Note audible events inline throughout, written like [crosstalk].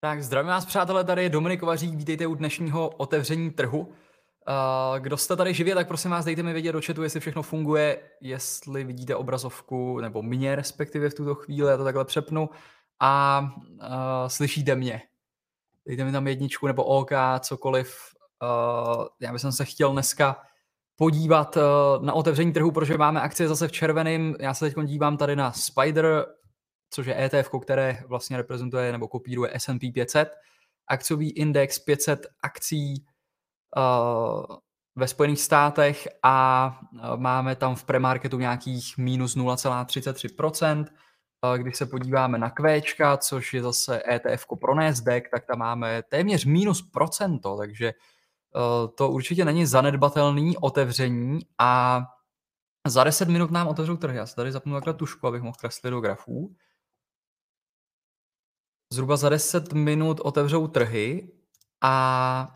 Tak zdravím vás přátelé, tady je Dominik Kovařík, vítejte u dnešního otevření trhu. Uh, kdo jste tady živě, tak prosím vás dejte mi vědět do chatu, jestli všechno funguje, jestli vidíte obrazovku, nebo mě respektive v tuto chvíli, já to takhle přepnu a uh, slyšíte mě. Dejte mi tam jedničku nebo OK, cokoliv. Uh, já bych se chtěl dneska podívat uh, na otevření trhu, protože máme akcie zase v červeném. Já se teď dívám tady na Spider, což je ETF, které vlastně reprezentuje nebo kopíruje S&P 500, akciový index 500 akcí uh, ve Spojených státech a uh, máme tam v premarketu nějakých minus 0,33%. Uh, když se podíváme na Kvéčka, což je zase ETF pro Nasdaq, tak tam máme téměř minus procento, takže to určitě není zanedbatelný otevření a za 10 minut nám otevřou trhy. Já se tady zapnu takhle tušku, abych mohl kreslit do grafů zhruba za 10 minut otevřou trhy a,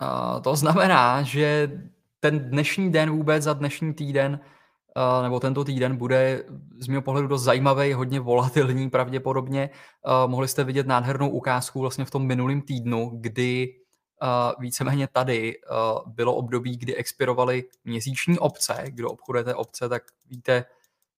a to znamená, že ten dnešní den vůbec za dnešní týden nebo tento týden bude z mého pohledu dost zajímavý, hodně volatilní pravděpodobně. Mohli jste vidět nádhernou ukázku vlastně v tom minulém týdnu, kdy víceméně tady bylo období, kdy expirovaly měsíční obce. Kdo obchodujete obce, tak víte,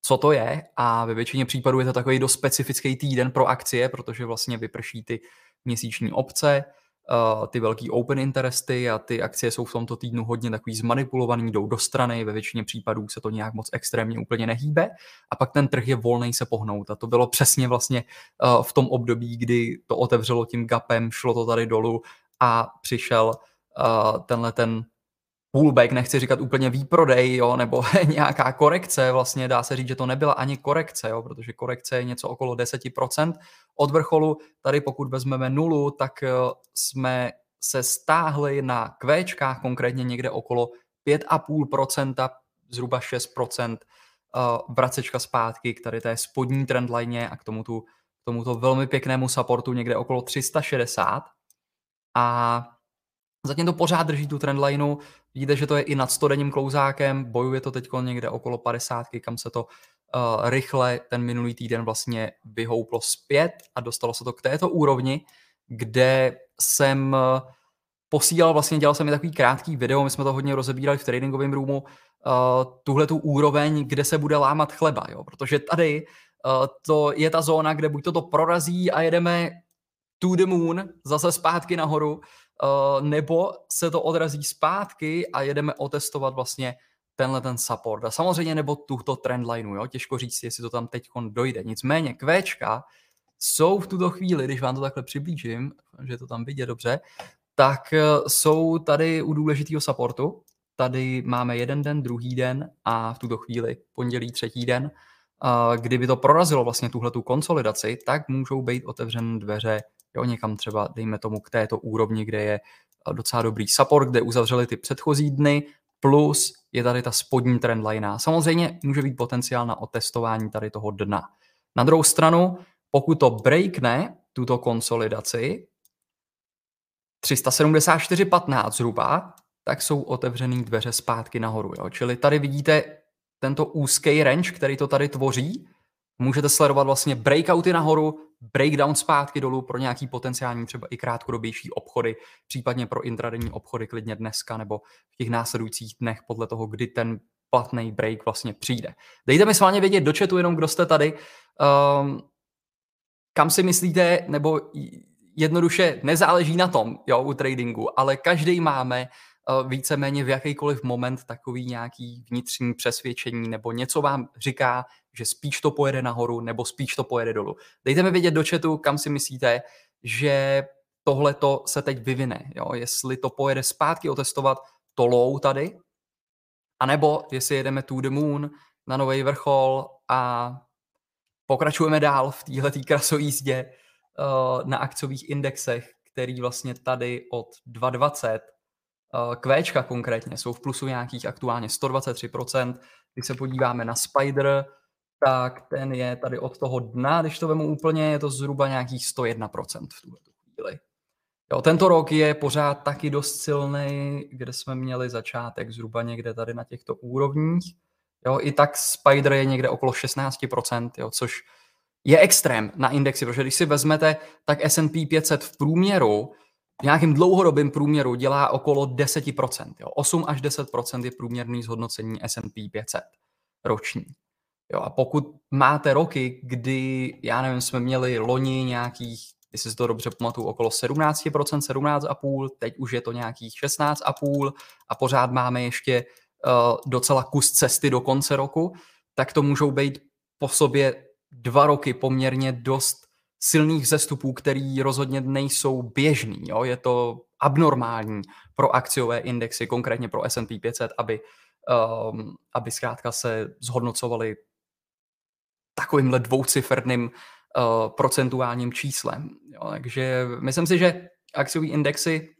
co to je a ve většině případů je to takový dost specifický týden pro akcie, protože vlastně vyprší ty měsíční obce, uh, ty velký open interesty a ty akcie jsou v tomto týdnu hodně takový zmanipulovaný, jdou do strany, ve většině případů se to nějak moc extrémně úplně nehýbe. A pak ten trh je volný se pohnout. A to bylo přesně vlastně uh, v tom období, kdy to otevřelo tím gapem, šlo to tady dolů a přišel uh, tenhle ten pullback, nechci říkat úplně výprodej, jo, nebo [laughs] nějaká korekce, vlastně dá se říct, že to nebyla ani korekce, jo, protože korekce je něco okolo 10% od vrcholu. Tady pokud vezmeme nulu, tak eh, jsme se stáhli na kvéčkách, konkrétně někde okolo 5,5%, zhruba 6% eh, vracečka zpátky k tady té spodní trendline a k tomuto, k tomuto velmi pěknému supportu někde okolo 360. A Zatím to pořád drží tu trendlineu. Vidíte, že to je i nad 100 denním klouzákem, bojuje to teď někde okolo 50, kam se to uh, rychle ten minulý týden vlastně vyhouplo zpět a dostalo se to k této úrovni, kde jsem uh, posílal, vlastně dělal jsem mi takový krátký video, my jsme to hodně rozebírali v tradingovém roomu, uh, tuhle tu úroveň, kde se bude lámat chleba, jo? protože tady uh, to je ta zóna, kde buď to, to prorazí a jedeme to the moon, zase zpátky nahoru, Uh, nebo se to odrazí zpátky a jedeme otestovat vlastně tenhle ten support. A samozřejmě nebo tuto trendlineu, jo? těžko říct, jestli to tam teď dojde. Nicméně kvéčka jsou v tuto chvíli, když vám to takhle přiblížím, že to tam vidět dobře, tak eh, jsou tady u důležitého supportu. Tady máme jeden den, druhý den a v tuto chvíli pondělí, třetí den. Kdyby to prorazilo vlastně tuhle tu konsolidaci, tak můžou být otevřené dveře jo, někam třeba, dejme tomu, k této úrovni, kde je eh, docela dobrý support, kde uzavřeli ty předchozí dny, plus je tady ta spodní trendline. Samozřejmě může být potenciál na otestování tady toho dna. Na druhou stranu, pokud to breakne, tuto konsolidaci, 374,15 zhruba, tak jsou otevřený dveře zpátky nahoru. Jo? Čili tady vidíte tento úzký range, který to tady tvoří, Můžete sledovat vlastně breakouty nahoru, breakdown zpátky dolů pro nějaký potenciální třeba i krátkodobější obchody, případně pro intradenní obchody klidně dneska nebo v těch následujících dnech podle toho, kdy ten platný break vlastně přijde. Dejte mi sválně vědět do chatu jenom, kdo jste tady, um, kam si myslíte, nebo jednoduše nezáleží na tom, jo, u tradingu, ale každý máme víceméně v jakýkoliv moment takový nějaký vnitřní přesvědčení nebo něco vám říká, že spíš to pojede nahoru nebo spíš to pojede dolů. Dejte mi vědět do chatu, kam si myslíte, že tohle to se teď vyvine. Jo? Jestli to pojede zpátky otestovat to low tady, anebo jestli jedeme to the moon na nový vrchol a pokračujeme dál v téhle krasové jízdě uh, na akciových indexech, který vlastně tady od 220 uh, Kvéčka konkrétně jsou v plusu nějakých aktuálně 123%. Když se podíváme na Spider, tak ten je tady od toho dna, když to vemu úplně, je to zhruba nějakých 101% v tuhle chvíli. Jo, tento rok je pořád taky dost silný, kde jsme měli začátek zhruba někde tady na těchto úrovních. Jo, I tak Spider je někde okolo 16%, jo, což je extrém na indexy, protože když si vezmete, tak S&P 500 v průměru, v nějakém dlouhodobém průměru dělá okolo 10%. Jo. 8 až 10% je průměrný zhodnocení S&P 500 roční. Jo, a pokud máte roky, kdy, já nevím, jsme měli loni nějakých, jestli si to dobře pamatuju, okolo 17%, 17,5%, teď už je to nějakých 16,5% a pořád máme ještě uh, docela kus cesty do konce roku, tak to můžou být po sobě dva roky poměrně dost silných zestupů, který rozhodně nejsou běžný. Jo? Je to abnormální pro akciové indexy, konkrétně pro S&P 500, aby, um, aby zkrátka se zhodnocovaly takovýmhle dvouciferným uh, procentuálním číslem. Jo? Takže myslím si, že akciové indexy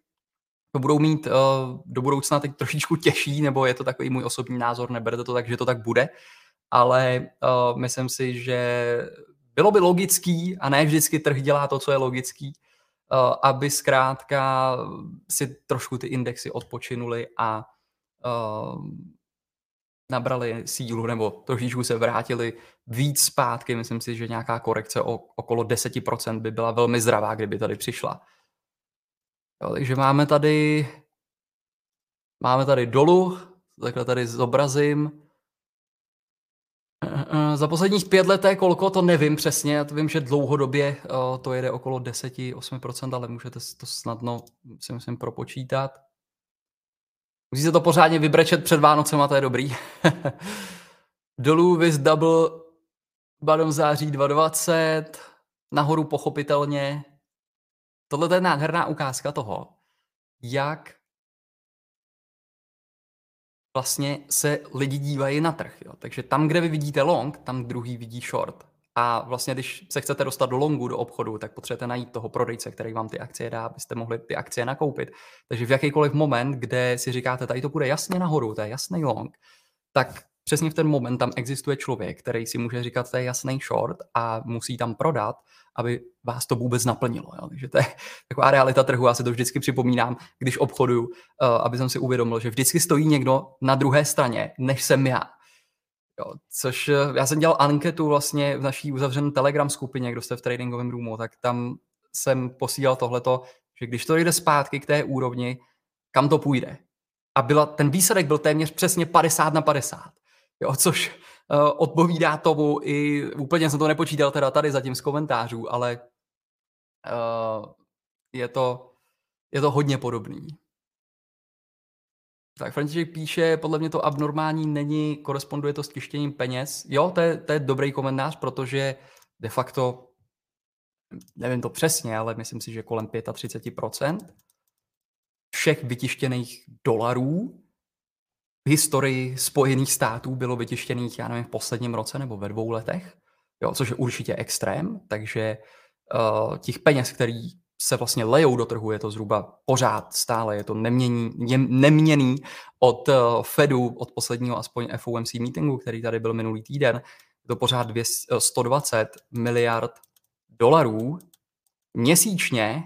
to budou mít uh, do budoucna teď trošičku těžší, nebo je to takový můj osobní názor, neberte to tak, že to tak bude, ale uh, myslím si, že bylo by logický, a ne vždycky trh dělá to, co je logický, uh, aby zkrátka si trošku ty indexy odpočinuli a uh, nabrali sílu nebo trošičku se vrátili víc zpátky. Myslím si, že nějaká korekce o, okolo 10% by byla velmi zdravá, kdyby tady přišla. Jo, takže máme tady máme tady dolu, takhle tady zobrazím. Eh, za posledních pět let je kolko, to nevím přesně, já to vím, že dlouhodobě eh, to jede okolo 10-8%, ale můžete to snadno si myslím propočítat. Musí se to pořádně vybrečet před Vánocem a to je dobrý. [laughs] Dolů vis double bottom září 2020, nahoru pochopitelně. Tohle je nádherná ukázka toho, jak vlastně se lidi dívají na trh. Jo. Takže tam, kde vy vidíte long, tam druhý vidí short. A vlastně, když se chcete dostat do longu, do obchodu, tak potřebujete najít toho prodejce, který vám ty akcie dá, abyste mohli ty akcie nakoupit. Takže v jakýkoliv moment, kde si říkáte, tady to bude jasně nahoru, to je jasný long, tak přesně v ten moment tam existuje člověk, který si může říkat, to je jasný short a musí tam prodat, aby vás to vůbec naplnilo. Jo? Takže to je [laughs] taková realita trhu. Já si to vždycky připomínám, když obchoduju, uh, aby jsem si uvědomil, že vždycky stojí někdo na druhé straně, než jsem já. Jo, což eh, já jsem dělal anketu vlastně v naší uzavřené Telegram skupině, kdo jste v tradingovém roomu, tak tam jsem posílal tohleto, že když to jde zpátky k té úrovni, kam to půjde. A byla, ten výsledek byl téměř přesně 50 na 50. Jo, což uh, odpovídá tomu i, úplně jsem to nepočítal teda tady zatím z komentářů, ale uh, je, to, je to hodně podobný. Tak František píše, podle mě to abnormální není, koresponduje to s tištěním peněz. Jo, to je, to je dobrý komentář, protože de facto, nevím to přesně, ale myslím si, že kolem 35% všech vytištěných dolarů historii Spojených států bylo vytištěných, já nevím, v posledním roce nebo ve dvou letech, jo, což je určitě extrém, takže uh, těch peněz, který se vlastně lejou do trhu, je to zhruba pořád stále, je to nemění, je neměný od uh, Fedu, od posledního aspoň FOMC meetingu, který tady byl minulý týden, je to pořád 200, 120 miliard dolarů měsíčně,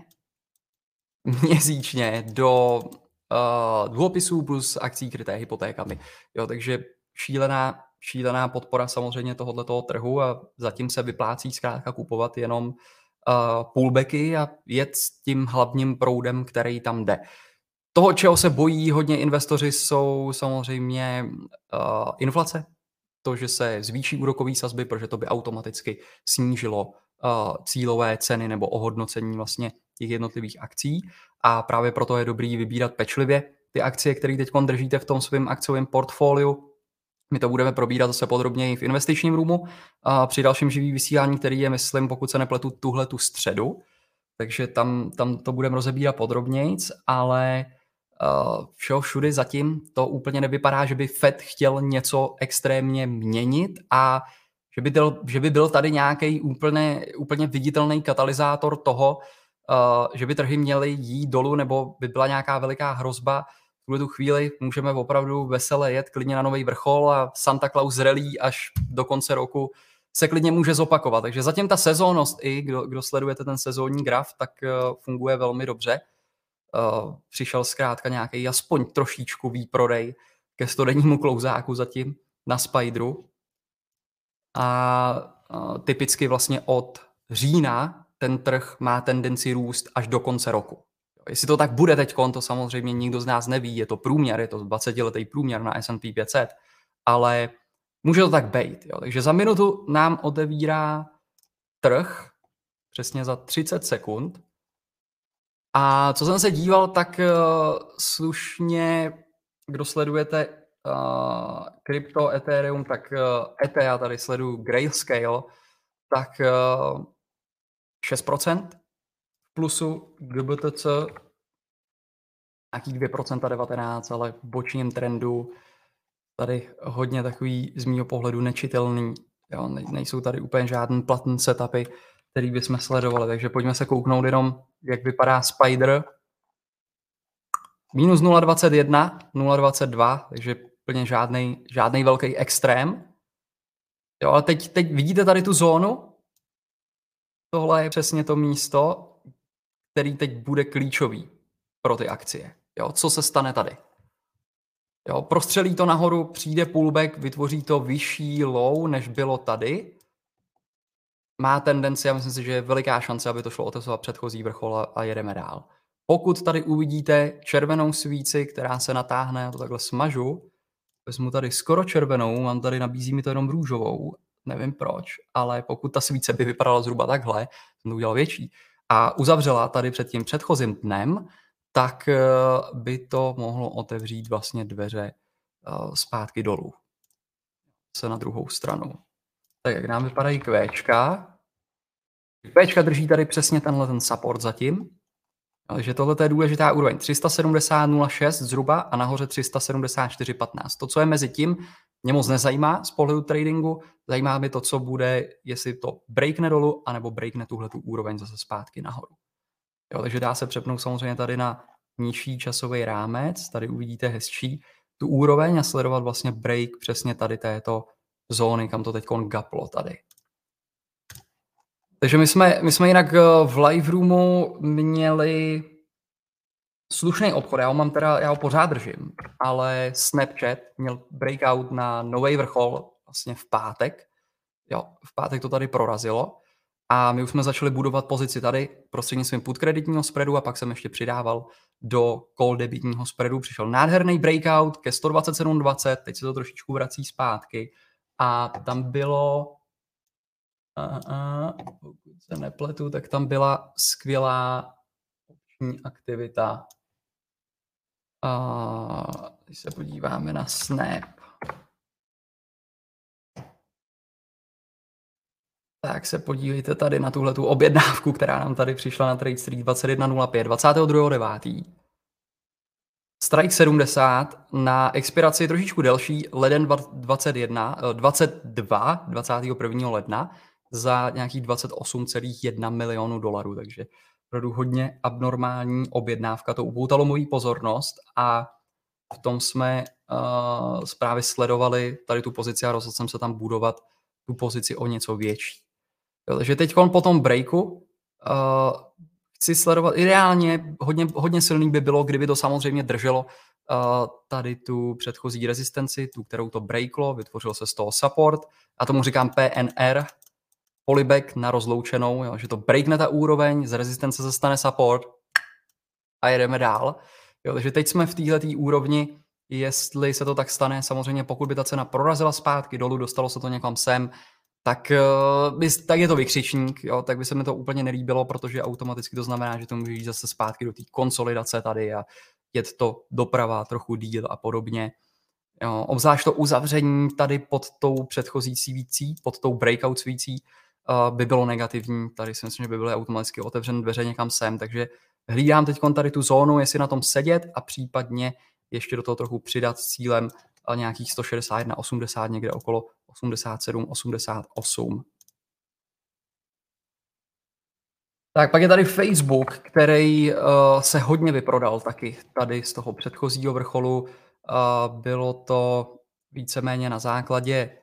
měsíčně do uh, dluhopisů plus akcí kryté hypotékami. Jo, takže šílená, šílená podpora samozřejmě tohoto trhu a zatím se vyplácí zkrátka kupovat jenom uh, pullbacky a jet s tím hlavním proudem, který tam jde. Toho, čeho se bojí hodně investoři, jsou samozřejmě uh, inflace, to, že se zvýší úrokové sazby, protože to by automaticky snížilo uh, cílové ceny nebo ohodnocení vlastně těch jednotlivých akcí a právě proto je dobrý vybírat pečlivě ty akcie, které teď držíte v tom svém akciovém portfoliu. My to budeme probírat zase podrobněji v investičním roomu a při dalším živý vysílání, který je, myslím, pokud se nepletu, tuhle tu středu. Takže tam, tam to budeme rozebírat podrobněji, ale uh, všeho všudy zatím to úplně nevypadá, že by Fed chtěl něco extrémně měnit a že by, byl, že by byl tady nějaký úplně, úplně viditelný katalyzátor toho, že by trhy měly jít dolů nebo by byla nějaká veliká hrozba, v tuhle tu chvíli můžeme opravdu vesele jet klidně na nový vrchol a Santa Claus relí až do konce roku se klidně může zopakovat. Takže zatím ta sezónnost i, kdo, kdo sledujete ten sezónní graf, tak uh, funguje velmi dobře. Uh, přišel zkrátka nějaký aspoň trošičku výprodej ke stodennímu klouzáku zatím na Spideru. A typicky vlastně od října ten trh má tendenci růst až do konce roku. Jestli to tak bude teď, to samozřejmě nikdo z nás neví, je to průměr, je to 20-letý průměr na S&P 500, ale může to tak být. Jo. Takže za minutu nám otevírá trh přesně za 30 sekund. A co jsem se díval, tak uh, slušně, kdo sledujete uh, krypto, Ethereum, tak uh, ETH, já tady sleduju Grayscale, tak uh, 6% plusu GBTC nějaký 2% 19, ale v bočním trendu tady hodně takový z mýho pohledu nečitelný. Jo, nejsou tady úplně žádný platný setupy, který bychom sledovali, takže pojďme se kouknout jenom, jak vypadá Spider. Minus 0,21, 0,22, takže plně žádný, žádný velký extrém. Jo, ale teď, teď vidíte tady tu zónu? Tohle je přesně to místo, který teď bude klíčový pro ty akcie. Jo, co se stane tady? Jo, prostřelí to nahoru, přijde pullback, vytvoří to vyšší low, než bylo tady. Má tendenci, já myslím si, že je veliká šance, aby to šlo otesovat předchozí vrchol a jedeme dál. Pokud tady uvidíte červenou svíci, která se natáhne, já to takhle smažu, vezmu tady skoro červenou, mám tady, nabízí mi to jenom růžovou, nevím proč, ale pokud ta svíce by vypadala zhruba takhle, jsem to udělal větší, a uzavřela tady před tím předchozím dnem, tak eh, by to mohlo otevřít vlastně dveře eh, zpátky dolů. Se na druhou stranu. Tak jak nám vypadají kvéčka. Kvéčka drží tady přesně tenhle ten support zatím. Takže tohle je důležitá úroveň. 370.06 zhruba a nahoře 374.15. To, co je mezi tím, mě moc nezajímá z pohledu tradingu. Zajímá mě to, co bude, jestli to breakne dolů, anebo breakne tuhle tu úroveň zase zpátky nahoru. Jo, takže dá se přepnout samozřejmě tady na nižší časový rámec, tady uvidíte hezčí tu úroveň a sledovat vlastně break přesně tady této zóny, kam to teď gaplo tady. Takže my jsme, my jsme jinak eh, v live roomu měli slušný obchod, já ho mám teda, já ho pořád držím, ale Snapchat měl breakout na nový vrchol vlastně v pátek. Jo, v pátek to tady prorazilo a my už jsme začali budovat pozici tady prostřednictvím put kreditního spreadu a pak jsem ještě přidával do call debitního spreadu. Přišel nádherný breakout ke 127.20, teď se to trošičku vrací zpátky a tam bylo, a, a, pokud se nepletu, tak tam byla skvělá opční aktivita. A když se podíváme na Snap, tak se podívejte tady na tuhle tu objednávku, která nám tady přišla na Trade Street 21.05, 22.9. Strike 70 na expiraci trošičku delší, leden 21, 22, 21. ledna za nějakých 28,1 milionů dolarů, takže opravdu hodně abnormální objednávka, to upoutalo moji pozornost a v tom jsme uh, zprávy sledovali tady tu pozici a rozhodl jsem se tam budovat tu pozici o něco větší. Jo, takže teď po tom breaku uh, chci sledovat, ideálně hodně, hodně silný by bylo, kdyby to samozřejmě drželo uh, tady tu předchozí rezistenci, tu, kterou to breaklo, vytvořil se z toho support a tomu říkám PNR, polybek na rozloučenou, jo, že to breakne ta úroveň, z rezistence se stane support a jedeme dál. Jo, takže teď jsme v této úrovni, jestli se to tak stane, samozřejmě pokud by ta cena prorazila zpátky dolů, dostalo se to někam sem, tak, uh, tak je to vykřičník, jo, tak by se mi to úplně nelíbilo, protože automaticky to znamená, že to může jít zase zpátky do té konsolidace tady a jet to doprava trochu díl a podobně. Jo, obzvlášť to uzavření tady pod tou předchozí svící, pod tou breakout svící, by bylo negativní. Tady si myslím, že by byly automaticky otevřené dveře někam sem, takže hlídám teď tady tu zónu, jestli na tom sedět a případně ještě do toho trochu přidat s cílem uh, nějakých 161, 80 někde okolo 87, 88. Tak pak je tady Facebook, který uh, se hodně vyprodal taky tady z toho předchozího vrcholu. Uh, bylo to víceméně na základě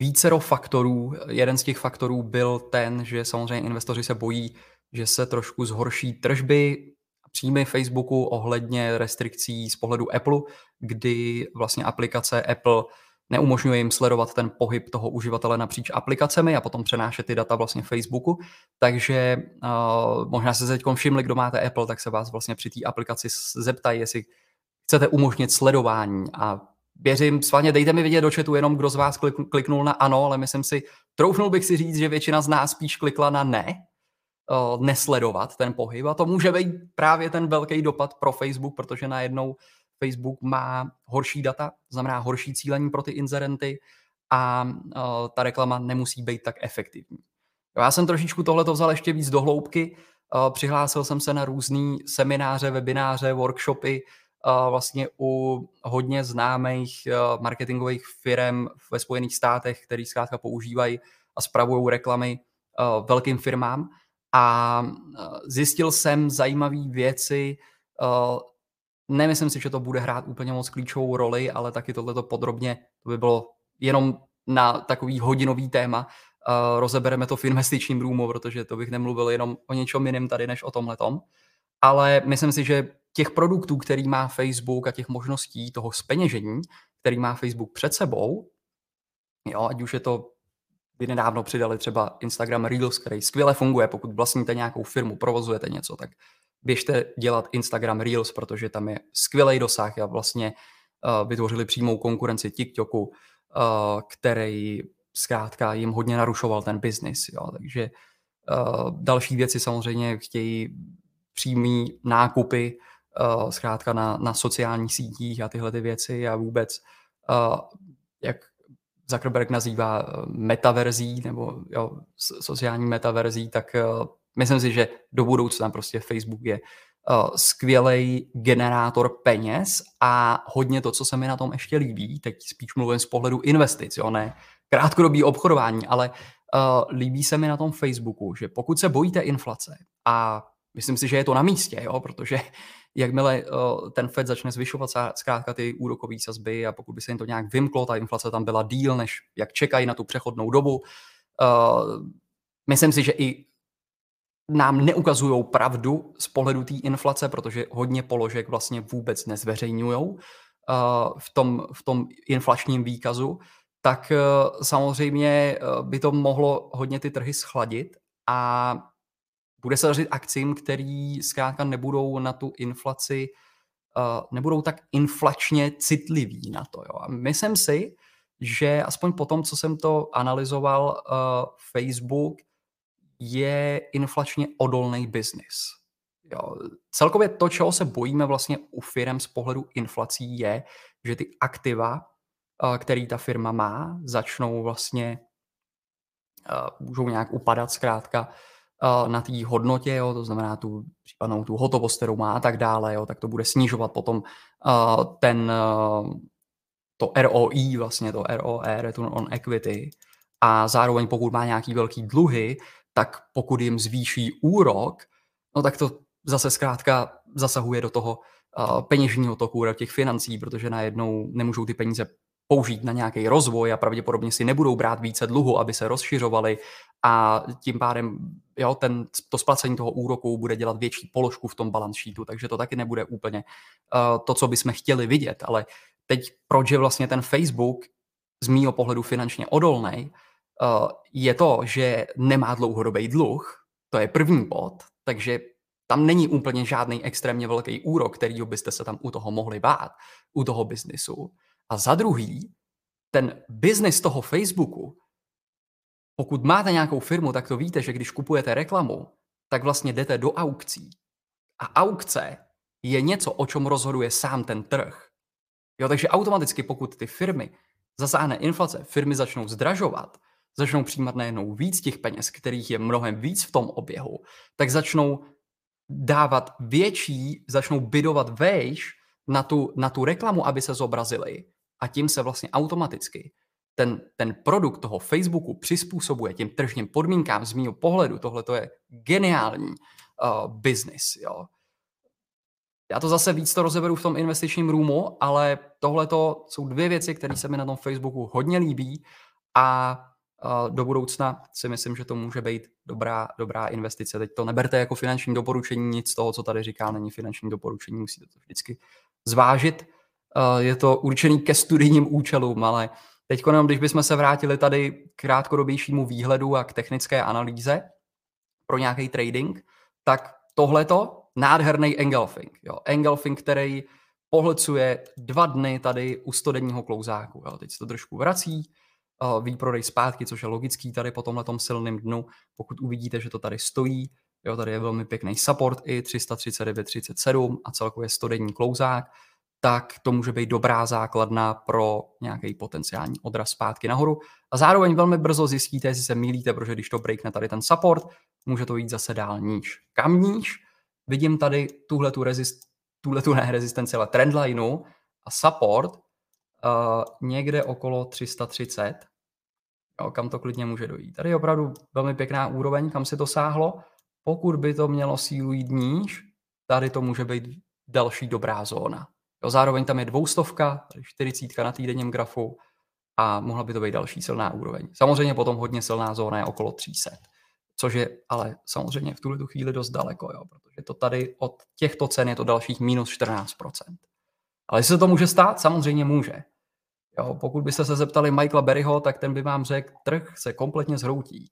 vícero faktorů. Jeden z těch faktorů byl ten, že samozřejmě investoři se bojí, že se trošku zhorší tržby příjmy Facebooku ohledně restrikcí z pohledu Apple, kdy vlastně aplikace Apple neumožňuje jim sledovat ten pohyb toho uživatele napříč aplikacemi a potom přenášet ty data vlastně Facebooku. Takže uh, možná se teď všimli, kdo máte Apple, tak se vás vlastně při té aplikaci zeptají, jestli chcete umožnit sledování a věřím, svaně dejte mi vidět do chatu jenom, kdo z vás kliknul na ano, ale myslím si, troufnul bych si říct, že většina z nás spíš klikla na ne, uh, nesledovat ten pohyb a to může být právě ten velký dopad pro Facebook, protože najednou Facebook má horší data, znamená horší cílení pro ty inzerenty a uh, ta reklama nemusí být tak efektivní. Já jsem trošičku tohleto vzal ještě víc do hloubky, uh, přihlásil jsem se na různé semináře, webináře, workshopy, vlastně u hodně známých uh, marketingových firm ve Spojených státech, který zkrátka používají a spravují reklamy uh, velkým firmám. A zjistil jsem zajímavé věci, Nemyslím si, že to bude hrát úplně moc klíčovou roli, ale taky tohleto podrobně, to by bylo jenom na takový hodinový téma. Rozebereme to v investičním roomu, protože to bych nemluvil jenom o něčem jiném tady, než o tomhletom. Ale myslím si, že těch produktů, který má Facebook a těch možností toho speněžení, který má Facebook před sebou, jo, ať už je to, vy nedávno přidali třeba Instagram Reels, který skvěle funguje, pokud vlastníte nějakou firmu, provozujete něco, tak běžte dělat Instagram Reels, protože tam je skvělý dosah a vlastně uh, vytvořili přímou konkurenci TikToku, uh, který zkrátka jim hodně narušoval ten biznis. Takže uh, další věci samozřejmě chtějí přímý nákupy uh, zkrátka na, na sociálních sítích a tyhle ty věci a vůbec, uh, jak Zuckerberg nazývá metaverzí nebo jo, sociální metaverzí, tak uh, Myslím si, že do budoucna prostě Facebook je uh, skvělý generátor peněz a hodně to, co se mi na tom ještě líbí, teď spíš mluvím z pohledu investic, jo, ne krátkodobý obchodování, ale uh, líbí se mi na tom Facebooku, že pokud se bojíte inflace a myslím si, že je to na místě, jo, protože jakmile uh, ten Fed začne zvyšovat zkrátka ty úrokové sazby a pokud by se jim to nějak vymklo, ta inflace tam byla díl, než jak čekají na tu přechodnou dobu, uh, myslím si, že i nám neukazují pravdu z pohledu té inflace, protože hodně položek vlastně vůbec nezveřejňují uh, v, tom, v tom inflačním výkazu, tak samozřejmě by to mohlo hodně ty trhy schladit a bude se dařit akcím, který zkrátka nebudou na tu inflaci, uh, nebudou tak inflačně citliví na to. Jo. A myslím si, že aspoň po tom, co jsem to analyzoval, uh, Facebook je inflačně odolný biznis. Celkově to, čeho se bojíme vlastně u firm z pohledu inflací, je, že ty aktiva, eh, který ta firma má, začnou vlastně, eh, můžou nějak upadat zkrátka eh, na té hodnotě, jo, to znamená tu případnou tu hotovost, kterou má a tak dále, jo, tak to bude snižovat potom ten, to ROI, vlastně to ROE, Return on Equity, a zároveň pokud má nějaký velký dluhy, tak pokud jim zvýší úrok, no tak to zase zkrátka zasahuje do toho uh, peněžního toku, do těch financí, protože najednou nemůžou ty peníze použít na nějaký rozvoj a pravděpodobně si nebudou brát více dluhu, aby se rozšiřovali a tím pádem jo, ten, to splacení toho úroku bude dělat větší položku v tom balance sheetu, takže to taky nebude úplně uh, to, co bychom chtěli vidět. Ale teď proč je vlastně ten Facebook z mýho pohledu finančně odolný, Eh, je to, že nemá dlouhodobý dluh, to je první bod, takže tam není úplně žádný extrémně velký úrok, který byste se tam u toho mohli bát, u toho biznisu. A za druhý, ten biznis toho Facebooku, pokud máte nějakou firmu, tak to víte, že když kupujete reklamu, tak vlastně jdete do aukcí. A aukce je něco, o čem rozhoduje sám ten trh. Jo, takže automaticky, pokud ty firmy zasáhne inflace, firmy začnou zdražovat, začnou přijímat najednou víc těch peněz, kterých je mnohem víc v tom oběhu, tak začnou dávat větší, začnou bydovat vejš na tu, na tu reklamu, aby se zobrazili. A tím se vlastně automaticky ten, ten produkt toho Facebooku přizpůsobuje těm tržním podmínkám z mého pohledu. Tohle to je geniální uh, business. Jo. Já to zase víc to rozeberu v tom investičním roomu, ale tohle jsou dvě věci, které se mi na tom Facebooku hodně líbí a do budoucna si myslím, že to může být dobrá, dobrá investice. Teď to neberte jako finanční doporučení, nic z toho, co tady říká, není finanční doporučení, musíte to vždycky zvážit. Je to určený ke studijním účelům, ale Teď když bychom se vrátili tady k krátkodobějšímu výhledu a k technické analýze pro nějaký trading, tak tohleto nádherný engulfing. Jo. Engulfing, který pohlcuje dva dny tady u stodenního klouzáku. Jo. Teď se to trošku vrací, výprodej zpátky, což je logický tady po tomhle silném dnu. Pokud uvidíte, že to tady stojí, jo, tady je velmi pěkný support i 339.37 a celkově 100 denní klouzák, tak to může být dobrá základna pro nějaký potenciální odraz zpátky nahoru. A zároveň velmi brzo zjistíte, jestli se mýlíte, protože když to breakne tady ten support, může to jít zase dál níž. Kam níž? Vidím tady tuhle tu, rezist, rezistenci, ale trendlineu a support uh, někde okolo 330, jo, kam to klidně může dojít. Tady je opravdu velmi pěkná úroveň, kam se to sáhlo. Pokud by to mělo sílu jít níž, tady to může být další dobrá zóna. Jo, zároveň tam je dvoustovka, 40 na týdenním grafu a mohla by to být další silná úroveň. Samozřejmě potom hodně silná zóna je okolo 300, což je ale samozřejmě v tuhle tu chvíli dost daleko, jo, protože to tady od těchto cen je to dalších minus 14%. Ale jestli se to může stát, samozřejmě může. Jo, pokud byste se zeptali Michaela Berryho, tak ten by vám řekl, trh se kompletně zhroutí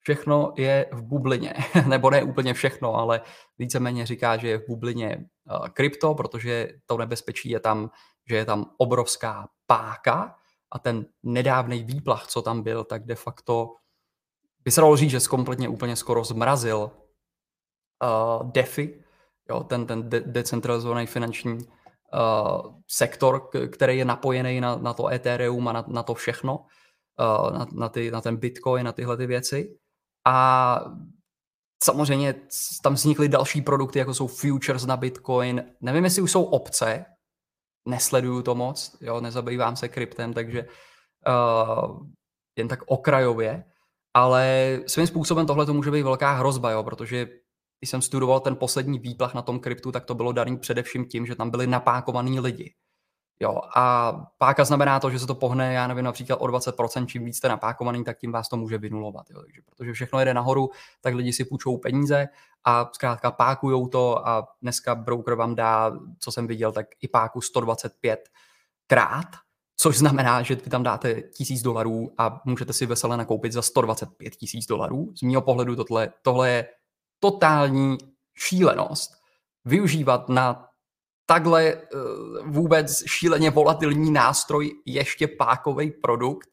všechno je v bublině, [laughs] nebo ne úplně všechno, ale víceméně říká, že je v bublině eh, krypto, protože to nebezpečí je tam, že je tam obrovská páka a ten nedávný výplach, co tam byl, tak de facto by se dalo říct, že kompletně úplně skoro zmrazil uh, DeFi, jo, ten, ten de- decentralizovaný finanční uh, sektor, který je napojený na, na to Ethereum a na, na to všechno, uh, na, na, ty, na ten Bitcoin, na tyhle ty věci. A samozřejmě tam vznikly další produkty, jako jsou futures na Bitcoin. Nevím, jestli už jsou obce, nesleduju to moc, jo, nezabývám se kryptem, takže uh, jen tak okrajově, ale svým způsobem tohle to může být velká hrozba, jo, protože když jsem studoval ten poslední výplach na tom kryptu, tak to bylo daný především tím, že tam byli napákovaní lidi. Jo, a páka znamená to, že se to pohne, já nevím, například o 20%, čím víc jste napákovaný, tak tím vás to může vynulovat. Jo. Takže protože všechno jede nahoru, tak lidi si půjčou peníze a zkrátka pákujou to a dneska broker vám dá, co jsem viděl, tak i páku 125 krát, což znamená, že vy tam dáte tisíc dolarů a můžete si veselé nakoupit za 125 tisíc dolarů. Z mého pohledu tohle, tohle je totální šílenost využívat na takhle uh, vůbec šíleně volatilní nástroj ještě pákový produkt.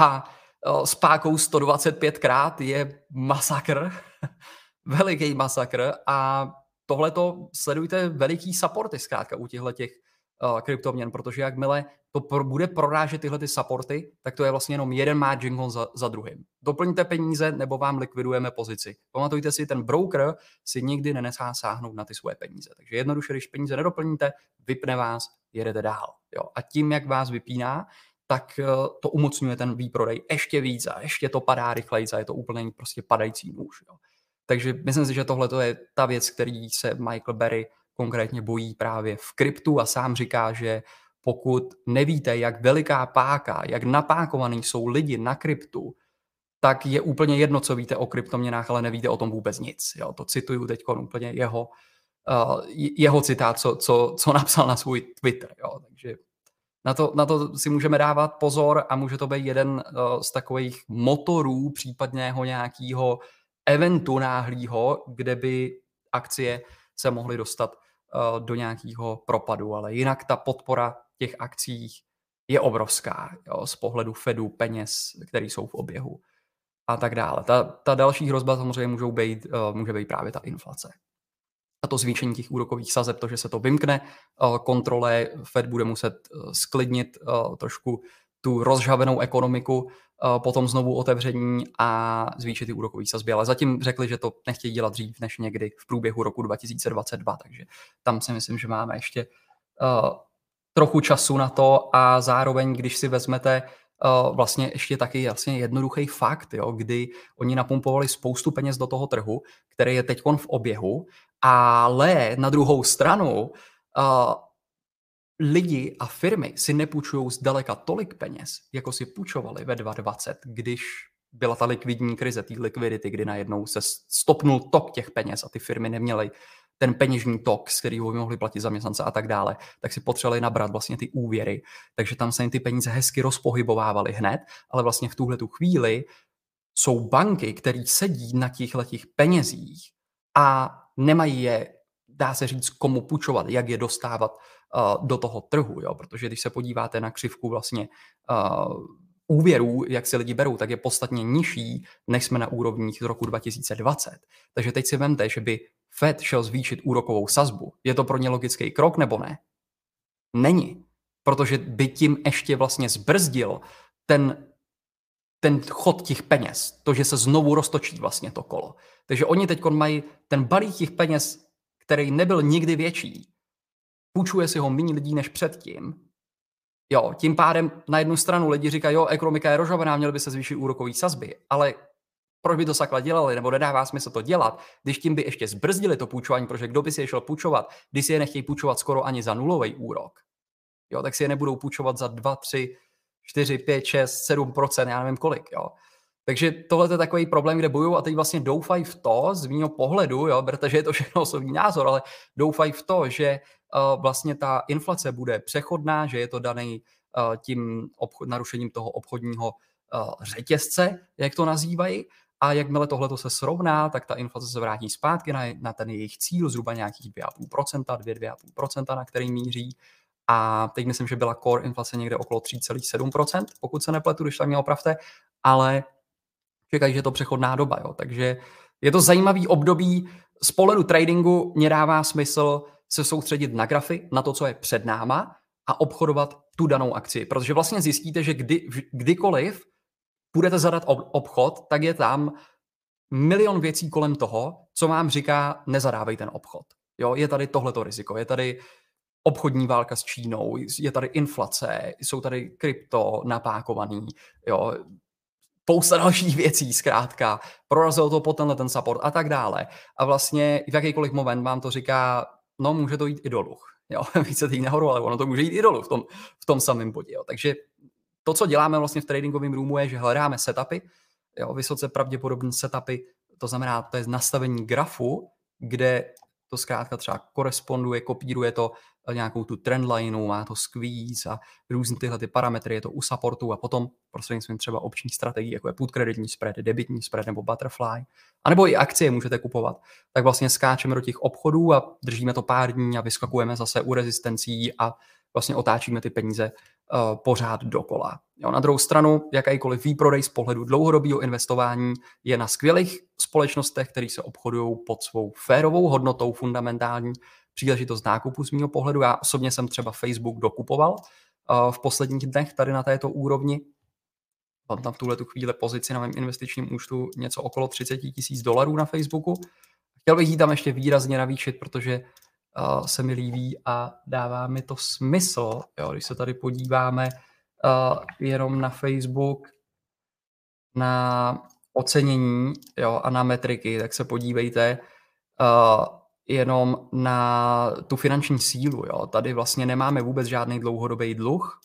A uh, s pákou 125 krát je masakr, [laughs] veliký masakr. A tohle to sledujte veliký supporty zkrátka u těchto těch uh, kryptoměn, protože jakmile to pro, bude prorážet tyhle ty supporty, tak to je vlastně jenom jeden margin call za, za druhým. Doplňte peníze, nebo vám likvidujeme pozici. Pamatujte si, ten broker si nikdy nenechá sáhnout na ty svoje peníze. Takže jednoduše, když peníze nedoplníte, vypne vás, jedete dál. Jo. A tím, jak vás vypíná, tak uh, to umocňuje ten výprodej ještě víc a ještě to padá rychleji a je to úplně prostě padající nůž. Jo. Takže myslím si, že tohle je ta věc, který se Michael Berry konkrétně bojí právě v kryptu a sám říká, že pokud nevíte, jak veliká páka, jak napákovaný jsou lidi na kryptu, tak je úplně jedno, co víte o kryptoměnách, ale nevíte o tom vůbec nic. Jo, to cituju teď úplně jeho, uh, jeho citát, co, co, co [laughs] napsal na svůj Twitter. Jo. Takže na to, na to si můžeme dávat pozor a může to být jeden uh, z takových motorů případného nějakého eventu náhlýho, kde by akcie se mohly dostat do nějakého propadu, ale jinak ta podpora těch akcích je obrovská jo, z pohledu Fedu, peněz, které jsou v oběhu a tak dále. Ta, ta další hrozba samozřejmě můžou být, uh, může být právě ta inflace. A to zvýšení těch úrokových sazeb, to, že se to vymkne uh, kontrole, Fed bude muset sklidnit trošku tu rozžhavenou ekonomiku, potom znovu otevření a zvýšit ty úrokové sazby. Ale zatím řekli, že to nechtějí dělat dřív než někdy v průběhu roku 2022, takže tam si myslím, že máme ještě uh, trochu času na to a zároveň, když si vezmete uh, vlastně ještě taky jasně jednoduchý fakt, jo, kdy oni napumpovali spoustu peněz do toho trhu, který je teď v oběhu, ale na druhou stranu lidi a firmy si nepůjčují zdaleka tolik peněz, jako si půjčovali ve 2020, když byla ta likvidní krize, té likvidity, kdy najednou se stopnul tok těch peněz a ty firmy neměly ten peněžní tok, z kterého by mohli platit zaměstnance a tak dále, tak si potřebovali nabrat vlastně ty úvěry. Takže tam se jim ty peníze hezky rozpohybovávaly hned, ale vlastně v tuhle tu chvíli jsou banky, které sedí na těchto těch penězích a nemají je, dá se říct, komu půjčovat, jak je dostávat uh, do toho trhu, jo? protože když se podíváte na křivku vlastně uh, úvěrů, jak si lidi berou, tak je podstatně nižší, než jsme na úrovních z roku 2020. Takže teď si vemte, že by Fed šel zvýšit úrokovou sazbu. Je to pro ně logický krok nebo ne? Není. Protože by tím ještě vlastně zbrzdil ten, ten chod těch peněz. To, že se znovu roztočí vlastně to kolo. Takže oni teď mají ten balík těch peněz, který nebyl nikdy větší. Půjčuje si ho méně lidí než předtím Jo, tím pádem na jednu stranu lidi říkají, jo, ekonomika je rožovaná, měly by se zvýšit úrokové sazby, ale proč by to sakla dělali, nebo nedává smysl to dělat, když tím by ještě zbrzdili to půjčování, protože kdo by si je šel půjčovat, když si je nechtějí půjčovat skoro ani za nulový úrok, jo, tak si je nebudou půjčovat za 2, 3, 4, 5, 6, 7% já nevím kolik, jo. Takže tohle je takový problém, kde bojují a teď vlastně doufají v to, z mého pohledu, jo, berte, že je to všechno [laughs] osobní názor, ale doufají v to, že uh, vlastně ta inflace bude přechodná, že je to daný uh, tím obchod, narušením toho obchodního uh, řetězce, jak to nazývají, a jakmile tohle se srovná, tak ta inflace se vrátí zpátky na, na ten jejich cíl, zhruba nějakých 2,5%, 2-2,5%, na který míří. A teď myslím, že byla core inflace někde okolo 3,7%, pokud se nepletu, když tak mě opravte, ale čekají, že je to přechodná doba. Jo. Takže je to zajímavý období. Z pohledu tradingu mě dává smysl se soustředit na grafy, na to, co je před náma a obchodovat tu danou akci. Protože vlastně zjistíte, že kdy, kdykoliv budete zadat obchod, tak je tam milion věcí kolem toho, co vám říká, nezadávej ten obchod. Jo, je tady tohleto riziko, je tady obchodní válka s Čínou, je tady inflace, jsou tady krypto napákovaný, jo, spousta [laughs] dalších věcí, zkrátka, prorazil to po tenhle ten support a tak dále. A vlastně v jakýkoliv moment vám to říká, no může to jít i dolů. Jo, [laughs] více jít nahoru, ale ono to může jít i dolů v tom, v tom samém bodě. Jo. Takže to, co děláme vlastně v tradingovém roomu, je, že hledáme setupy, jo, vysoce pravděpodobné setupy, to znamená, to je nastavení grafu, kde to zkrátka třeba koresponduje, kopíruje to eh, nějakou tu trendlineu, má to squeeze a různé tyhle ty parametry, je to u supportu a potom prostřednictvím třeba obční strategie, jako je put kreditní spread, debitní spread nebo butterfly, anebo i akcie můžete kupovat, tak vlastně skáčeme do těch obchodů a držíme to pár dní a vyskakujeme zase u rezistencí a vlastně otáčíme ty peníze uh, pořád dokola. Jo, na druhou stranu, jakýkoliv výprodej z pohledu dlouhodobého investování je na skvělých společnostech, které se obchodují pod svou férovou hodnotou fundamentální příležitost nákupu z mého pohledu. Já osobně jsem třeba Facebook dokupoval uh, v posledních dnech tady na této úrovni. Mám tam v tuhle tu chvíli pozici na mém investičním účtu něco okolo 30 tisíc dolarů na Facebooku. Chtěl bych jí tam ještě výrazně navýšit, protože uh, se mi líbí a dává mi to smysl. Jo, když se tady podíváme jenom na Facebook, na ocenění jo, a na metriky, tak se podívejte uh, jenom na tu finanční sílu. Jo. Tady vlastně nemáme vůbec žádný dlouhodobý dluh.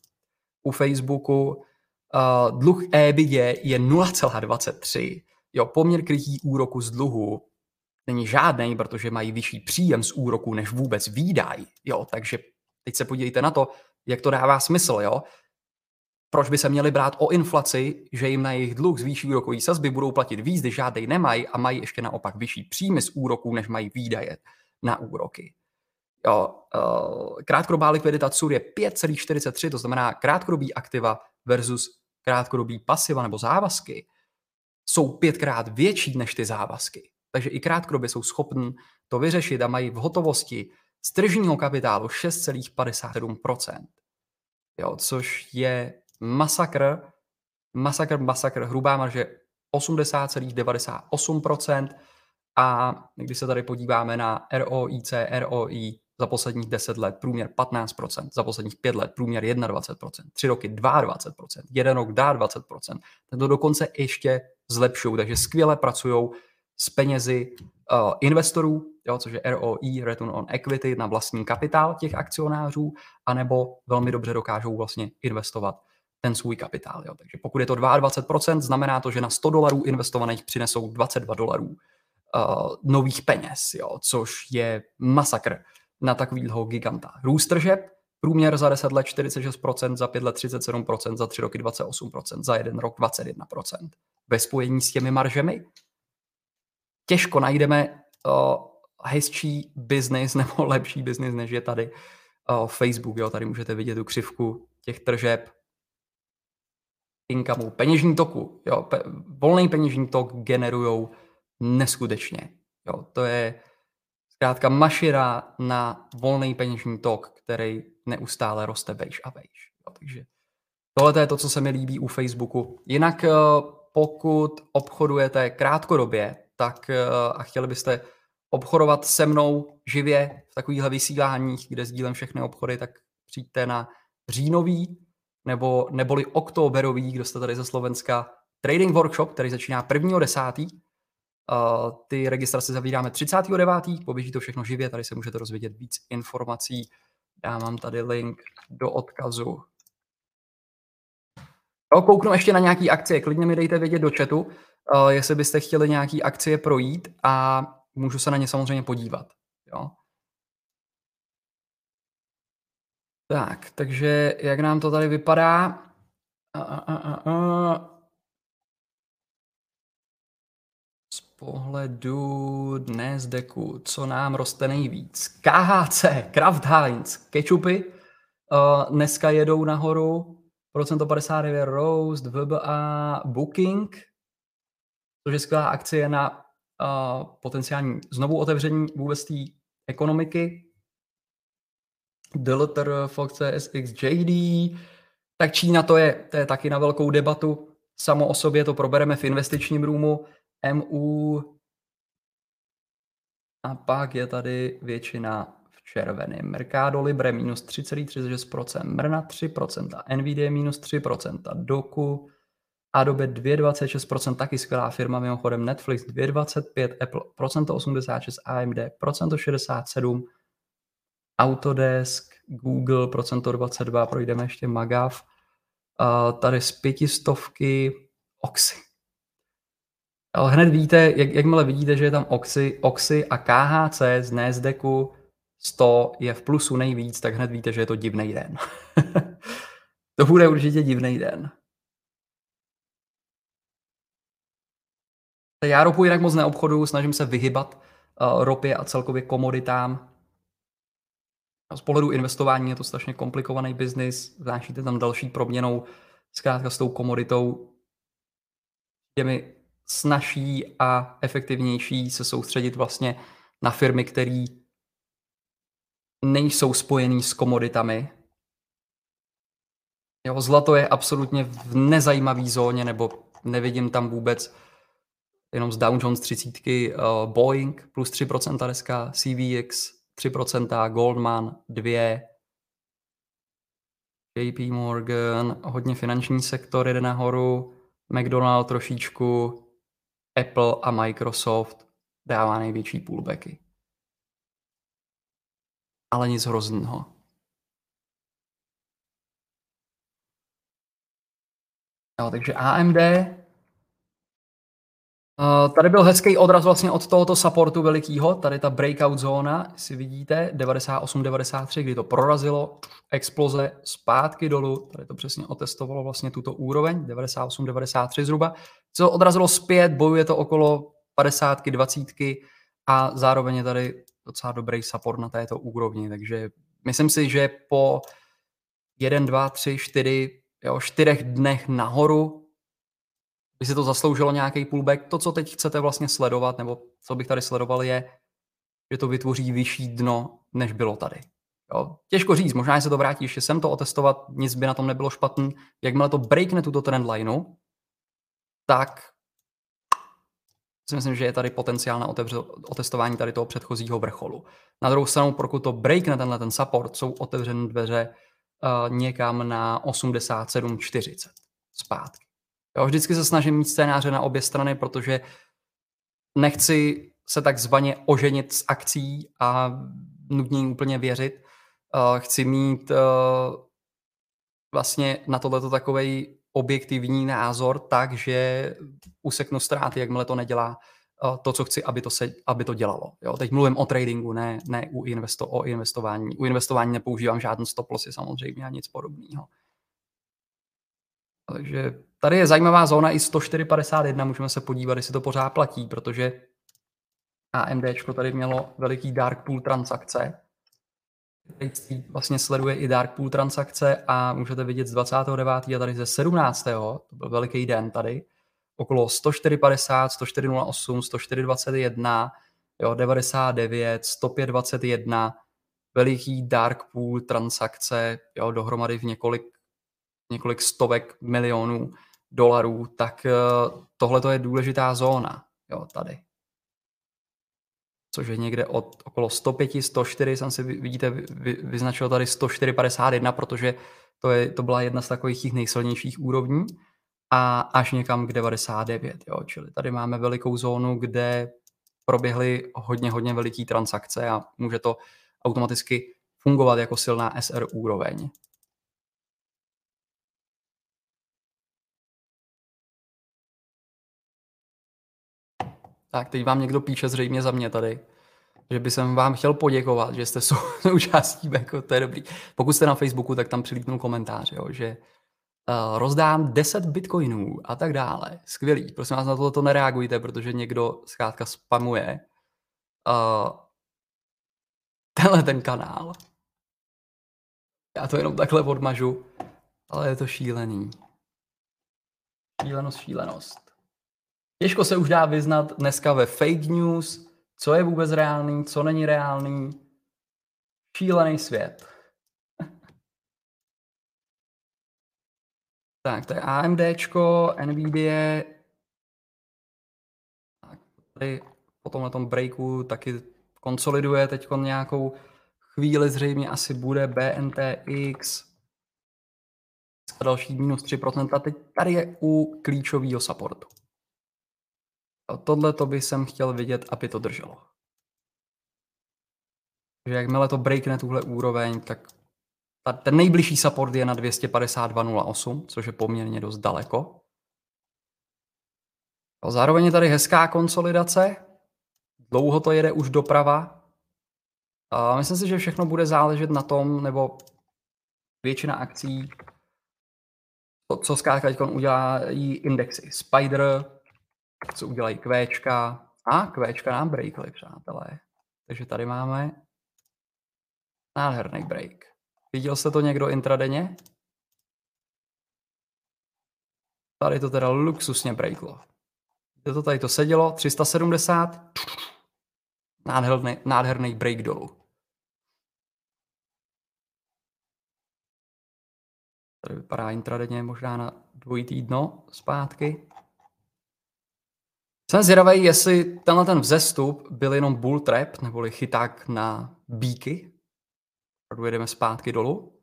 U Facebooku uh, dluh EBITDA je 0,23. Jo, poměr krytí úroku z dluhu není žádný, protože mají vyšší příjem z úroku než vůbec výdaj. Jo, takže teď se podívejte na to, jak to dává smysl. Jo? Proč by se měli brát o inflaci, že jim na jejich dluh zvýší úrokový sazby, budou platit víc, když žádnej nemají a mají ještě naopak vyšší příjmy z úroků, než mají výdaje na úroky. Jo, uh, krátkodobá likvidita CUR je 5,43, to znamená krátkodobý aktiva versus krátkodobý pasiva nebo závazky jsou pětkrát větší než ty závazky. Takže i krátkodobě jsou schopni to vyřešit a mají v hotovosti z tržního kapitálu 6,57%. Jo, což je masakr, masakr, masakr, hrubá marže 80,98% a když se tady podíváme na ROIC, ROI za posledních 10 let průměr 15%, za posledních 5 let průměr 21%, 3 roky 22%, jeden rok dá 20%, tak to dokonce ještě zlepšují, takže skvěle pracují s penězi uh, investorů, jo, což je ROI, Return on Equity, na vlastní kapitál těch akcionářů, anebo velmi dobře dokážou vlastně investovat ten svůj kapitál. Jo. Takže pokud je to 22%, znamená to, že na 100 dolarů investovaných přinesou 22 dolarů uh, nových peněz, jo, což je masakr na takovýho giganta. Růst tržeb, průměr za 10 let 46%, za 5 let 37%, za 3 roky 28%, za jeden rok 21%. Ve spojení s těmi maržemi těžko najdeme uh, hezčí biznis [laughs] nebo lepší biznis, než je tady uh, Facebook. Jo. Tady můžete vidět tu křivku těch tržeb, income, peněžní toku. Jo. Pe- volný peněžní tok generují neskutečně. Jo. To je zkrátka mašira na volný peněžní tok, který neustále roste vejš a vejš. Jo. Takže tohle je to, co se mi líbí u Facebooku. Jinak pokud obchodujete krátkodobě, tak a chtěli byste obchodovat se mnou živě v takovýchhle vysíláních, kde sdílím všechny obchody, tak přijďte na říjnový nebo neboli oktoberový, kdo jste tady ze Slovenska, trading workshop, který začíná 1.10. Uh, ty registrace zavíráme 39. Poběží to všechno živě, tady se můžete rozvědět víc informací. Já mám tady link do odkazu. Jo, kouknu ještě na nějaký akcie, klidně mi dejte vědět do chatu, uh, jestli byste chtěli nějaký akcie projít a můžu se na ně samozřejmě podívat. Jo. Tak, takže jak nám to tady vypadá? A, a, a, a. Z pohledu dnes deku, co nám roste nejvíc? KHC, Kraft Heinz, kečupy, uh, dneska jedou nahoru, procento 59 Roast, VBA, Booking, což je skvělá akcie na uh, potenciální znovu otevření vůbec té ekonomiky. Deleter, Fox, SX, JD. Tak Čína to je, to je taky na velkou debatu. Samo o sobě to probereme v investičním růmu. MU a pak je tady většina v červeném. Mercado Libre minus 3,36%, Mrna 3%, Nvidia minus 3%, Doku Adobe 2,26%, taky skvělá firma, mimochodem Netflix 2,25%, Apple procento 86%, AMD procento 67%, Autodesk, Google procento 22%, projdeme ještě Magav, tady z pětistovky Oxy. Ale hned víte, jak, jakmile vidíte, že je tam Oxy, Oxy a KHC z Nasdaqu 100 je v plusu nejvíc, tak hned víte, že je to divný den. [laughs] to bude určitě divný den. Já ropu jinak moc neobchodu, snažím se vyhybat uh, ropě a celkově komoditám. Z pohledu investování je to strašně komplikovaný biznis, vnášíte tam další proměnou, zkrátka s tou komoditou je mi snaží a efektivnější se soustředit vlastně na firmy, které nejsou spojený s komoditami. Jo, zlato je absolutně v nezajímavé zóně, nebo nevidím tam vůbec jenom z Dow Jones 30, uh, Boeing plus 3% dneska, CVX 3%, Goldman 2, JP Morgan, hodně finanční sektor jede nahoru, McDonald trošičku, Apple a Microsoft dává největší pullbacky. Ale nic hrozného. No, takže AMD Uh, tady byl hezký odraz vlastně od tohoto supportu velikýho, tady ta breakout zóna, si vidíte, 98-93, kdy to prorazilo, exploze zpátky dolů, tady to přesně otestovalo vlastně tuto úroveň, 98-93 zhruba, co odrazilo zpět, bojuje to okolo 50 20 a zároveň je tady docela dobrý support na této úrovni, takže myslím si, že po 1, 2, 3, 4, jo, 4 dnech nahoru by si to zasloužilo nějaký pullback. To, co teď chcete vlastně sledovat, nebo co bych tady sledoval, je, že to vytvoří vyšší dno, než bylo tady. Jo? Těžko říct, možná se to vrátí ještě sem to otestovat, nic by na tom nebylo špatný. Jakmile to breakne tuto trendlineu, tak si myslím, že je tady potenciál na otevře, otestování tady toho předchozího vrcholu. Na druhou stranu, pokud to breakne tenhle ten support, jsou otevřené dveře uh, někam na 87,40 zpátky. Jo, vždycky se snažím mít scénáře na obě strany, protože nechci se takzvaně oženit s akcí a nutně úplně věřit. Uh, chci mít uh, vlastně na tohleto takový objektivní názor tak, že useknu ztráty, jakmile to nedělá to, co chci, aby to, se, aby to dělalo. Jo? Teď mluvím o tradingu, ne, ne u investo, o investování. U investování nepoužívám žádný stop lossy samozřejmě a nic podobného. Takže tady je zajímavá zóna i 104.51, můžeme se podívat, jestli to pořád platí, protože AMD tady mělo veliký dark pool transakce. Vlastně sleduje i dark pool transakce a můžete vidět z 29. a tady ze 17. To byl veliký den tady. Okolo 104.50, 104.08, 104.21, jo, 99, 105.21, veliký dark pool transakce, jo, dohromady v několik, několik stovek milionů dolarů, tak uh, tohle je důležitá zóna, jo, tady což je někde od okolo 105, 104, jsem si, vidíte, vy, vyznačil tady 104,51, protože to, je, to byla jedna z takových těch nejsilnějších úrovní a až někam k 99, jo, čili tady máme velikou zónu, kde proběhly hodně, hodně veliký transakce a může to automaticky fungovat jako silná SR úroveň. Tak, teď vám někdo píše zřejmě za mě tady, že by jsem vám chtěl poděkovat, že jste [laughs] součástí, jako to je dobrý. Pokud jste na Facebooku, tak tam přilíknu komentář, jo, že uh, rozdám 10 bitcoinů a tak dále. Skvělý. Prosím vás, na tohle to nereagujte, protože někdo zkrátka spamuje uh, tenhle ten kanál. Já to jenom takhle odmažu, ale je to šílený. Šílenost, šílenost. Těžko se už dá vyznat dneska ve fake news, co je vůbec reálný, co není reálný. Šílený svět. [laughs] tak, to je AMDčko, NVIDIA. Tak, tady po tomhle tom breaku taky konsoliduje teď nějakou chvíli, zřejmě asi bude BNTX. Další minus 3%. Teď tady je u klíčového supportu. Tohle to by jsem chtěl vidět, aby to drželo. Takže jakmile to breakne tuhle úroveň, tak ten nejbližší support je na 252.08, což je poměrně dost daleko. A zároveň je tady hezká konsolidace. Dlouho to jede už doprava. A myslím si, že všechno bude záležet na tom, nebo většina akcí, to, co zkrátka teď udělají indexy. Spider, co udělají Qčka. A Qčka nám breakly, přátelé. Takže tady máme nádherný break. Viděl jste to někdo intradenně? Tady to teda luxusně breaklo. Kde to tady to sedělo? 370. Nádherný, nádherný break dolů. Tady vypadá intradenně možná na dvojitý dno zpátky. Jsem zvědavý, jestli tenhle ten vzestup byl jenom bull trap, neboli chyták na bíky, jedeme zpátky dolů,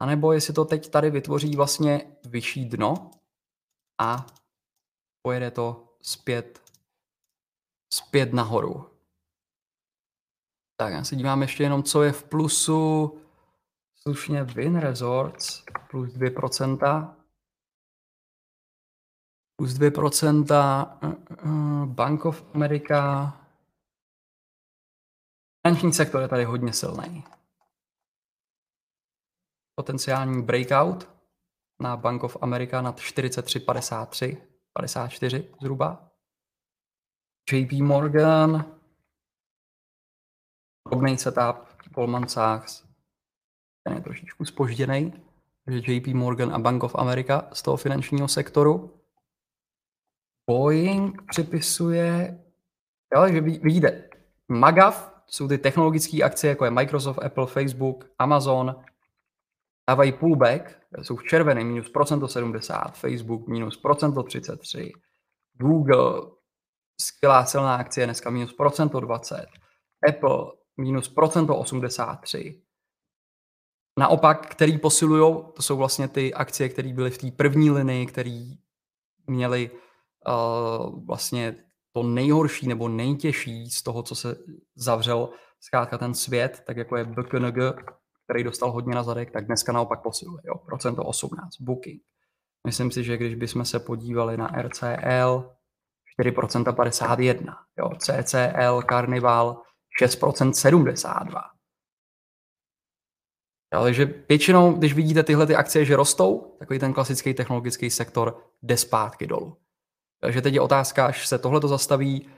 anebo jestli to teď tady vytvoří vlastně vyšší dno a pojede to zpět, zpět nahoru. Tak já se dívám ještě jenom, co je v plusu. Slušně Win Resorts plus 2% plus 2%, uh, uh, Bank of America. Finanční sektor je tady hodně silný. Potenciální breakout na Bank of America nad 43,53, 54 zhruba. JP Morgan, podobný setup, Goldman Sachs, ten je trošičku spožděný, že JP Morgan a Bank of America z toho finančního sektoru. Boeing připisuje, jo, že vidíte, Magav jsou ty technologické akcie, jako je Microsoft, Apple, Facebook, Amazon, dávají pullback, jsou v červeném minus procento 70, Facebook minus procento 33, Google, skvělá silná akcie, dneska minus procento 20, Apple minus procento 83. Naopak, který posilují, to jsou vlastně ty akcie, které byly v té první linii, které měly uh, vlastně to nejhorší nebo nejtěžší z toho, co se zavřel zkrátka ten svět, tak jako je BKNG, který dostal hodně na zadek, tak dneska naopak posiluje, jo, procento 18, booking. Myslím si, že když bychom se podívali na RCL 4% 51. Jo, CCL, Carnival 6% 72. Jo, takže většinou, když vidíte tyhle ty akcie, že rostou, takový ten klasický technologický sektor jde zpátky dolů. Takže teď je otázka, až se tohle to zastaví,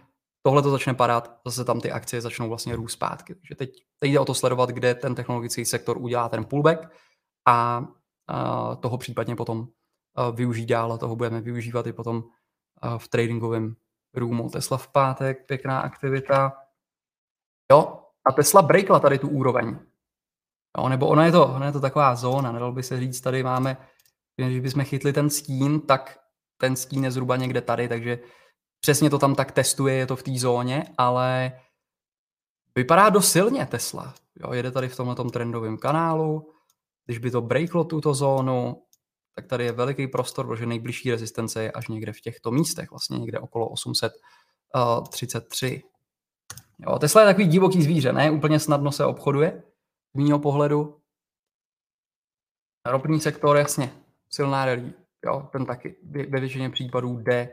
tohle to začne padat, zase tam ty akcie začnou vlastně růst zpátky. Takže teď, teď jde o to sledovat, kde ten technologický sektor udělá ten pullback a, a toho případně potom využít dál a toho budeme využívat i potom v tradingovém roomu. Tesla v pátek, pěkná aktivita. Jo, a Tesla breakla tady tu úroveň. Jo, nebo ona je to, ona je to taková zóna, nedal by se říct, tady máme, když bychom chytli ten stín, tak ten stín je zhruba někde tady, takže přesně to tam tak testuje, je to v té zóně, ale vypadá dost silně Tesla. Jo, jede tady v tomhle trendovém kanálu, když by to breaklo tuto zónu, tak tady je veliký prostor, protože nejbližší rezistence je až někde v těchto místech, vlastně někde okolo 833. Jo, Tesla je takový divoký zvíře, ne? Úplně snadno se obchoduje, z mýho pohledu. Ropný sektor, jasně, silná rally, jo, ten taky ve většině případů jde,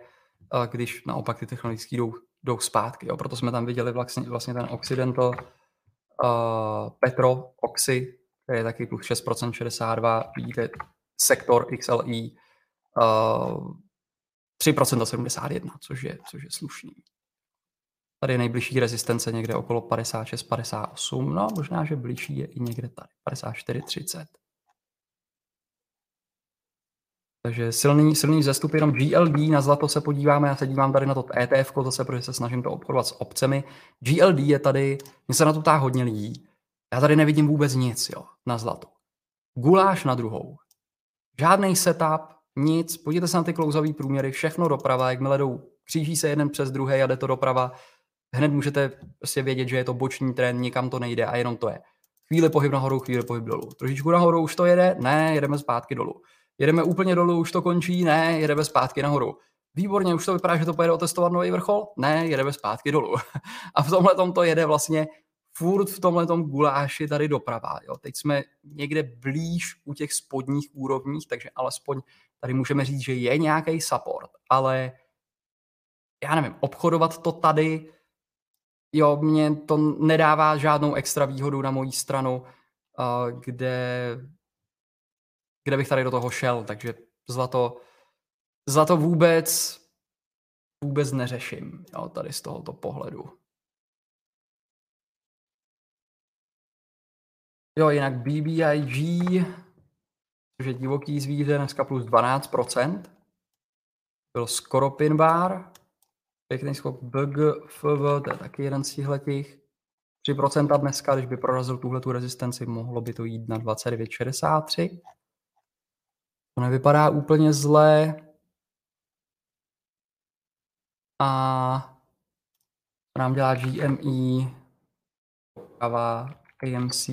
když naopak ty technologické jdou, jdou zpátky. Jo. Proto jsme tam viděli vlastně, vlastně ten Occidental uh, Petro Oxy, který je taky plus 6%, 62, vidíte sektor XLI uh, 3% 71, což je, což je slušný. Tady je nejbližší rezistence někde okolo 56, 58, no možná, že blížší je i někde tady, 54, 30. Takže silný, silný zestup jenom GLD, na zlato se podíváme, já se dívám tady na to ETF, zase, protože se snažím to obchodovat s obcemi. GLD je tady, mě se na to ptá hodně lidí. Já tady nevidím vůbec nic, jo, na zlato. Guláš na druhou. Žádný setup, nic, podívejte se na ty klouzavý průměry, všechno doprava, jakmile jdou, kříží se jeden přes druhý a jde to doprava, hned můžete prostě vědět, že je to boční trend, nikam to nejde a jenom to je. Chvíli pohyb nahoru, chvíli pohyb dolů. Trošičku nahoru už to jede, ne, jedeme zpátky dolů. Jedeme úplně dolů, už to končí, ne, jedeme zpátky nahoru. Výborně, už to vypadá, že to pojede otestovat nový vrchol? Ne, jedeme zpátky dolů. [laughs] A v tomhle tom to jede vlastně furt v tomhle tom guláši tady doprava. Jo. Teď jsme někde blíž u těch spodních úrovních, takže alespoň tady můžeme říct, že je nějaký support, ale já nevím, obchodovat to tady, jo, mě to nedává žádnou extra výhodu na mojí stranu, kde, kde bych tady do toho šel, takže zlato, zlato vůbec, vůbec neřeším, jo, tady z tohoto pohledu. Jo, jinak BBIG, což je divoký zvíře, dneska plus 12%. Byl skoro pin bar. Pěkný skok BGFV, to je taky jeden z těch 3% dneska, když by prorazil tuhle tu rezistenci, mohlo by to jít na 29,63. To nevypadá úplně zle. A co nám dělá GME, doprava, AMC,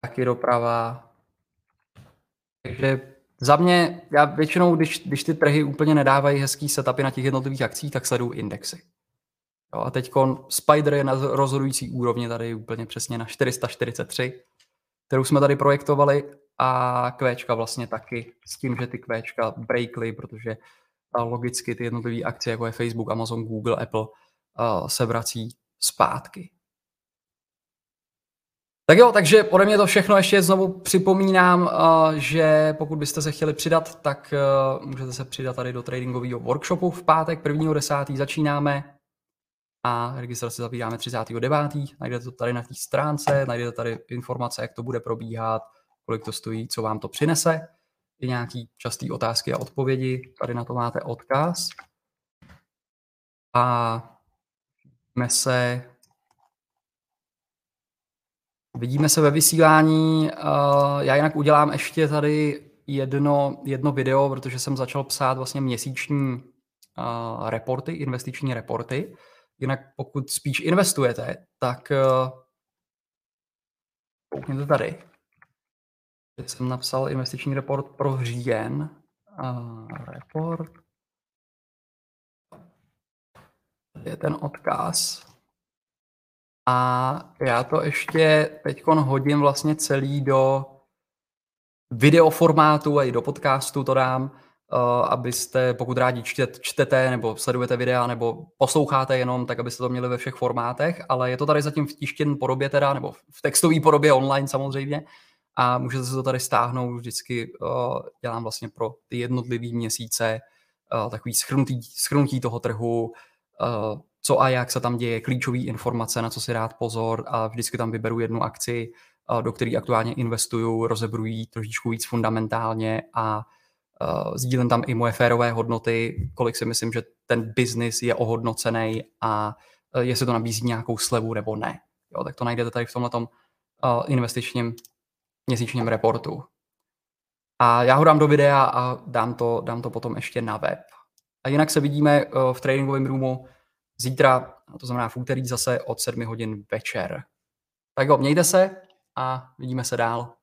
taky doprava. Takže za mě, já většinou, když, když ty trhy úplně nedávají hezký setupy na těch jednotlivých akcích, tak sleduju indexy. Jo, a teď Spider je na rozhodující úrovni tady úplně přesně na 443, kterou jsme tady projektovali a Qčka vlastně taky s tím, že ty Qčka breakly, protože logicky ty jednotlivé akcie, jako je Facebook, Amazon, Google, Apple, se vrací zpátky. Tak jo, takže ode mě to všechno ještě znovu připomínám, že pokud byste se chtěli přidat, tak můžete se přidat tady do tradingového workshopu v pátek 1.10. začínáme a registraci zavíráme 39. Najdete to tady na té stránce, najdete tady informace, jak to bude probíhat, kolik to stojí, co vám to přinese, i nějaký častý otázky a odpovědi. Tady na to máte odkaz. A jsme se Vidíme se ve vysílání. Já jinak udělám ještě tady jedno, jedno video, protože jsem začal psát vlastně měsíční reporty, investiční reporty. Jinak pokud spíš investujete, tak koukněte tady. Jsem napsal investiční report pro říjen. Report. Je ten odkaz. A já to ještě teď hodím vlastně celý do videoformátu a i do podcastu to dám. abyste, pokud rádi čtet, čtete nebo sledujete videa nebo posloucháte jenom, tak abyste to měli ve všech formátech, ale je to tady zatím v tištěné podobě teda, nebo v textové podobě online samozřejmě a můžete se to tady stáhnout, vždycky dělám vlastně pro ty jednotlivý měsíce takový schrnutí, schrnutí toho trhu, co a jak se tam děje, klíčové informace, na co si dát pozor a vždycky tam vyberu jednu akci, do které aktuálně investuju, rozebrují trošičku víc fundamentálně a uh, sdílím tam i moje férové hodnoty, kolik si myslím, že ten biznis je ohodnocený a uh, jestli to nabízí nějakou slevu nebo ne. Jo, tak to najdete tady v tomhle uh, investičním měsíčním reportu. A já ho dám do videa a dám to, dám to potom ještě na web. A jinak se vidíme uh, v tradingovém roomu zítra, to znamená v úterý zase od 7 hodin večer. Tak jo, mějte se a vidíme se dál.